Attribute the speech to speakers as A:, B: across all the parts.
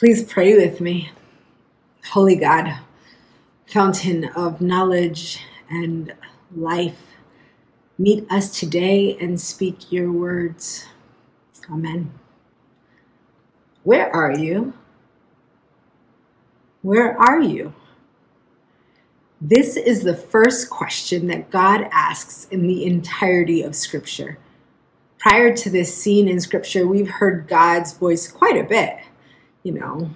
A: Please pray with me. Holy God, fountain of knowledge and life, meet us today and speak your words. Amen. Where are you? Where are you? This is the first question that God asks in the entirety of Scripture. Prior to this scene in Scripture, we've heard God's voice quite a bit you know,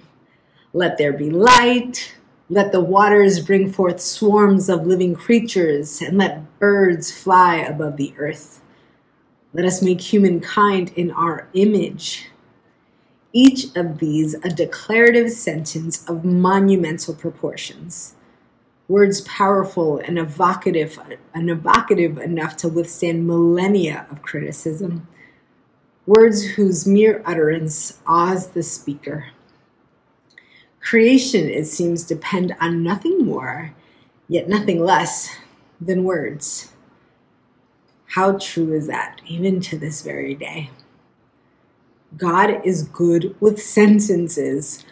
A: let there be light, let the waters bring forth swarms of living creatures, and let birds fly above the earth. Let us make humankind in our image. Each of these a declarative sentence of monumental proportions. Words powerful and evocative, and evocative enough to withstand millennia of criticism. Words whose mere utterance awes the speaker. Creation, it seems, depend on nothing more, yet nothing less than words. How true is that, even to this very day? God is good with sentences,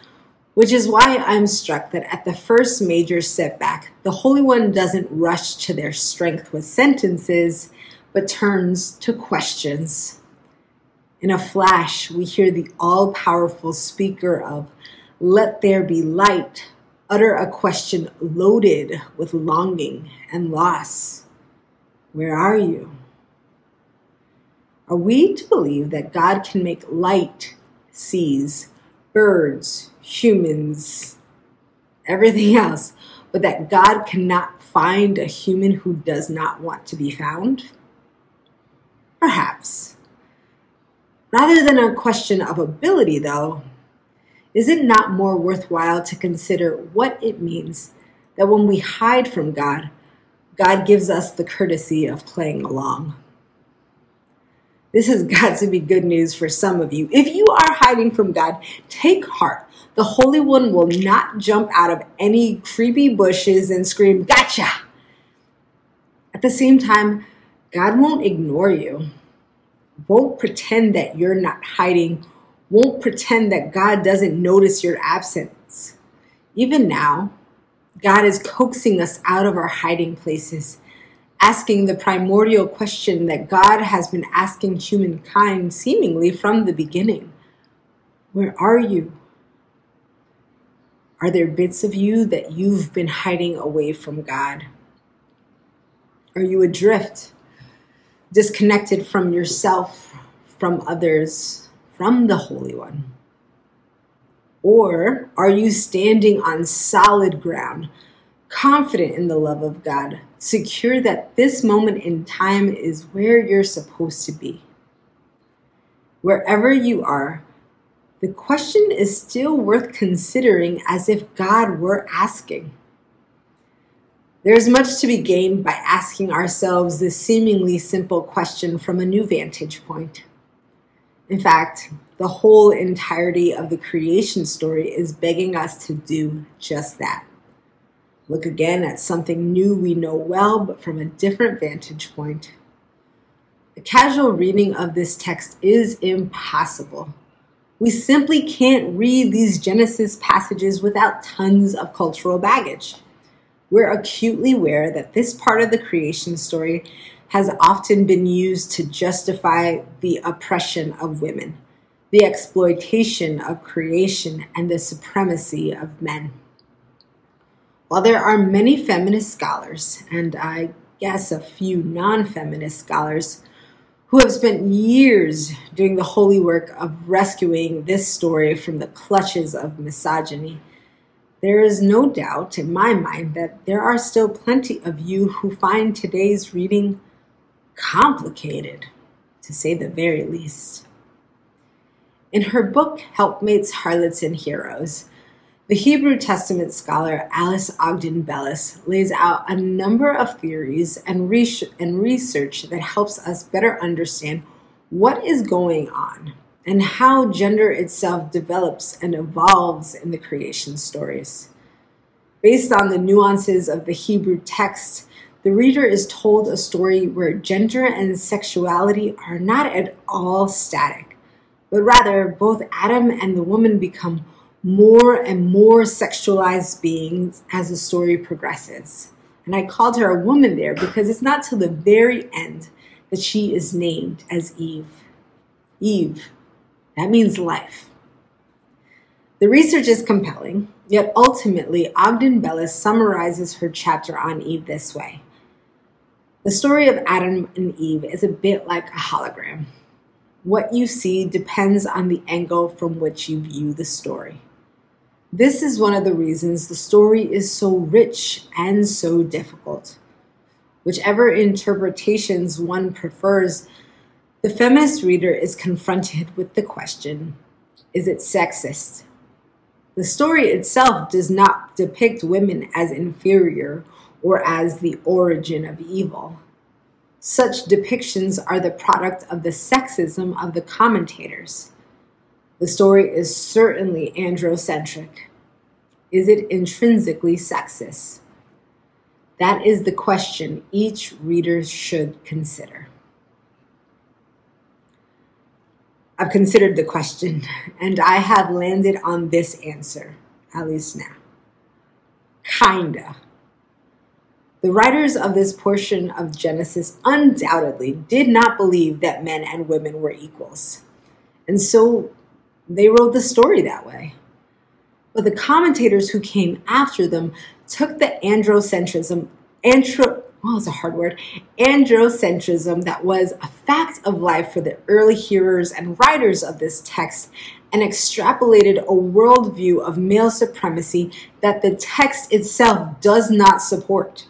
A: which is why I'm struck that at the first major setback, the Holy One doesn't rush to their strength with sentences, but turns to questions. In a flash, we hear the all powerful speaker of let there be light, utter a question loaded with longing and loss. Where are you? Are we to believe that God can make light, seas, birds, humans, everything else, but that God cannot find a human who does not want to be found? Perhaps. Rather than a question of ability, though, is it not more worthwhile to consider what it means that when we hide from God, God gives us the courtesy of playing along? This has got to be good news for some of you. If you are hiding from God, take heart. The Holy One will not jump out of any creepy bushes and scream, Gotcha! At the same time, God won't ignore you, won't pretend that you're not hiding won't pretend that God doesn't notice your absence. Even now, God is coaxing us out of our hiding places, asking the primordial question that God has been asking humankind seemingly from the beginning Where are you? Are there bits of you that you've been hiding away from God? Are you adrift, disconnected from yourself, from others? From the Holy One? Or are you standing on solid ground, confident in the love of God, secure that this moment in time is where you're supposed to be? Wherever you are, the question is still worth considering as if God were asking. There's much to be gained by asking ourselves this seemingly simple question from a new vantage point. In fact, the whole entirety of the creation story is begging us to do just that. Look again at something new we know well, but from a different vantage point. A casual reading of this text is impossible. We simply can't read these Genesis passages without tons of cultural baggage. We're acutely aware that this part of the creation story has often been used to justify the oppression of women, the exploitation of creation, and the supremacy of men. While there are many feminist scholars, and I guess a few non feminist scholars, who have spent years doing the holy work of rescuing this story from the clutches of misogyny, there is no doubt in my mind that there are still plenty of you who find today's reading complicated, to say the very least. In her book, Helpmates, Harlots, and Heroes, the Hebrew Testament scholar Alice Ogden Bellis lays out a number of theories and, research that helps us better understand what is going on and how gender itself develops and evolves in the creation stories. Based on the nuances of the Hebrew text, the reader is told a story where gender and sexuality are not at all static, but rather both Adam and the woman become more and more sexualized beings as the story progresses. And I called her a woman there because it's not till the very end that she is named as Eve. Eve, that means life. The research is compelling, yet ultimately, Ogden Bellis summarizes her chapter on Eve this way The story of Adam and Eve is a bit like a hologram. What you see depends on the angle from which you view the story. This is one of the reasons the story is so rich and so difficult. Whichever interpretations one prefers, the feminist reader is confronted with the question is it sexist? The story itself does not depict women as inferior or as the origin of evil. Such depictions are the product of the sexism of the commentators. The story is certainly androcentric. Is it intrinsically sexist? That is the question each reader should consider. I've considered the question and I have landed on this answer, at least now. Kinda. The writers of this portion of Genesis undoubtedly did not believe that men and women were equals. And so they wrote the story that way. But the commentators who came after them took the androcentrism, antro, oh, well, it's a hard word, androcentrism that was a fact of life for the early hearers and writers of this text and extrapolated a worldview of male supremacy that the text itself does not support.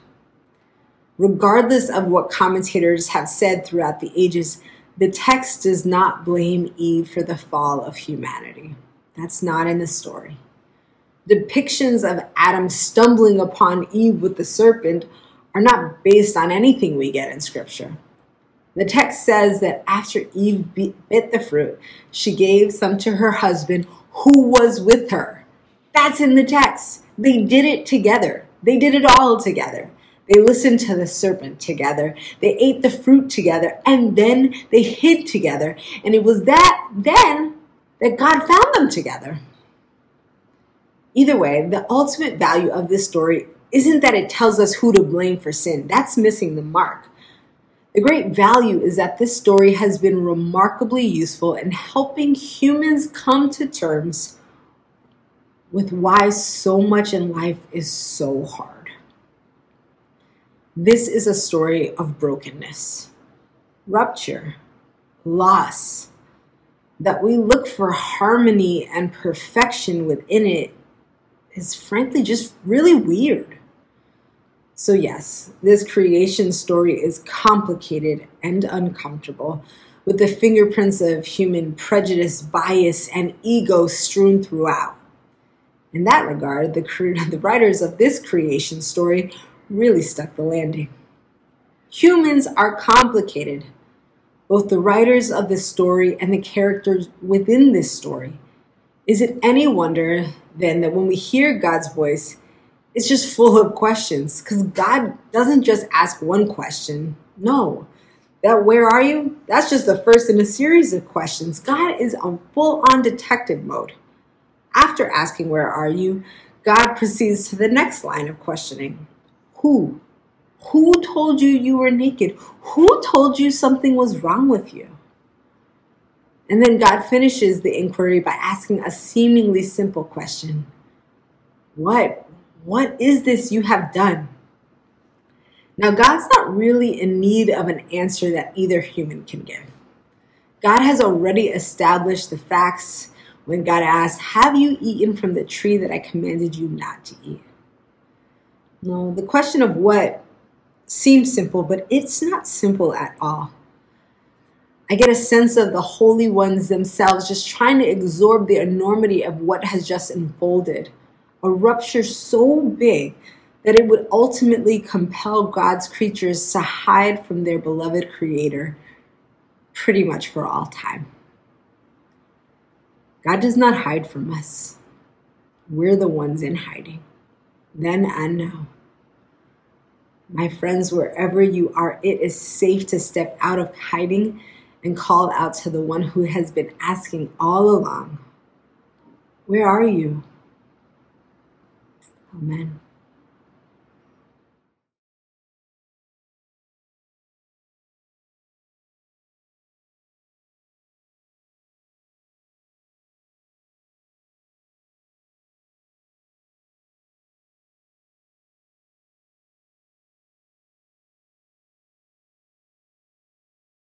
A: Regardless of what commentators have said throughout the ages, the text does not blame Eve for the fall of humanity. That's not in the story. Depictions of Adam stumbling upon Eve with the serpent are not based on anything we get in Scripture. The text says that after Eve bit the fruit, she gave some to her husband who was with her. That's in the text. They did it together, they did it all together. They listened to the serpent together. They ate the fruit together and then they hid together. And it was that then that God found them together. Either way, the ultimate value of this story isn't that it tells us who to blame for sin. That's missing the mark. The great value is that this story has been remarkably useful in helping humans come to terms with why so much in life is so hard. This is a story of brokenness, rupture, loss, that we look for harmony and perfection within it is frankly just really weird. So, yes, this creation story is complicated and uncomfortable, with the fingerprints of human prejudice, bias, and ego strewn throughout. In that regard, the, the writers of this creation story really stuck the landing. Humans are complicated, both the writers of this story and the characters within this story. Is it any wonder then that when we hear God's voice, it's just full of questions because God doesn't just ask one question. No, that where are you? That's just the first in a series of questions. God is on full on detective mode. After asking, Where are you? God proceeds to the next line of questioning Who? Who told you you were naked? Who told you something was wrong with you? And then God finishes the inquiry by asking a seemingly simple question What what is this you have done? Now, God's not really in need of an answer that either human can give. God has already established the facts when God asked, Have you eaten from the tree that I commanded you not to eat? No, the question of what seems simple, but it's not simple at all. I get a sense of the holy ones themselves just trying to absorb the enormity of what has just unfolded a rupture so big that it would ultimately compel God's creatures to hide from their beloved Creator pretty much for all time. God does not hide from us. We're the ones in hiding, then and now. My friends, wherever you are, it is safe to step out of hiding and call out to the one who has been asking all along Where are you? Amen.